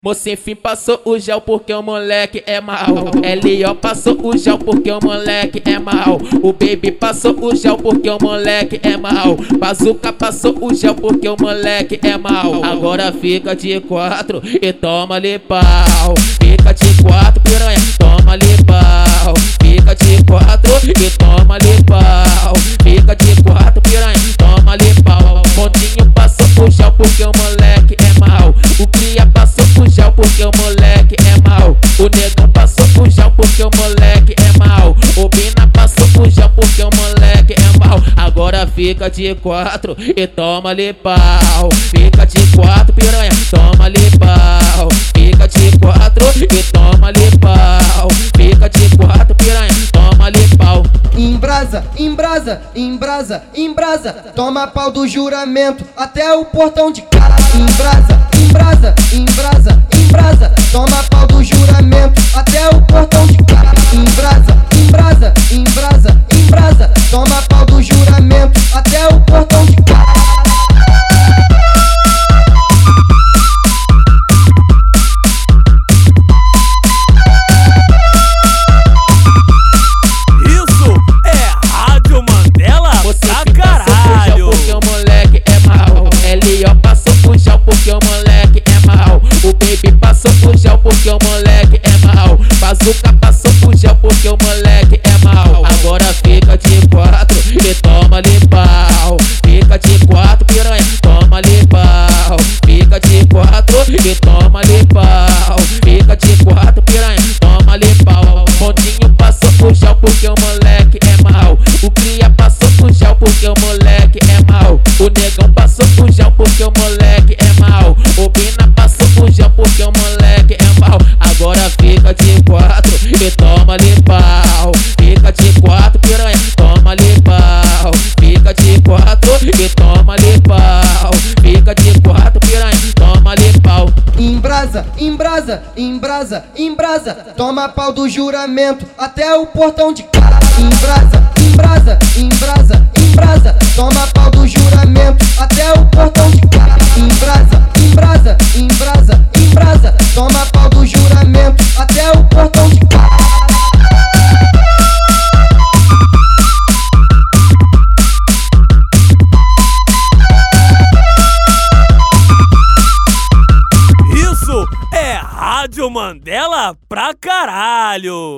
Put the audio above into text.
Moça enfim passou o gel porque o moleque é mal. L.O. passou o gel porque o moleque é mal. O baby passou o gel porque o moleque é mal. Bazuca passou o gel porque o moleque é mal. Agora fica de quatro e toma-lhe pau. Fica de quatro, piranha, toma-lhe pau. Fica de quatro e toma-lhe pau. Fica de quatro, piranha, toma-lhe pau. Pontinho passou o gel porque o moleque O negão passou o gel porque o moleque é mal. O Bina passou o gel porque o moleque é mal. Agora fica de quatro e toma-lhe pau. Fica de quatro, piranha, toma-lhe pau. Fica de quatro e toma-lhe pau. Fica de quatro, piranha, toma-lhe pau. Embrasa, embrasa, embrasa, embrasa. Toma pau do juramento até o portão de casa. Embrasa, embrasa, embrasa, embrasa. Toma pau o portão de casa. Isso é Rádio Mandela Você pra caralho. porque o moleque é mal. L.O. passou o gel porque o moleque é mal. O baby passou o gel porque o moleque é mal. Bazuca passou o gel porque o moleque moleque é mal. O Bina passou o gel porque o moleque é mal. Agora fica de quatro e toma-lhe pau. Fica de quatro, piranha, toma-lhe pau. Fica de quatro e toma-lhe pau. Fica de quatro, piranha, toma-lhe pau. Embrasa, embrasa, embrasa, embrasa. Toma pau do juramento até o portão de casa. Embrasa, embrasa, embrasa. Rádio Mandela pra caralho.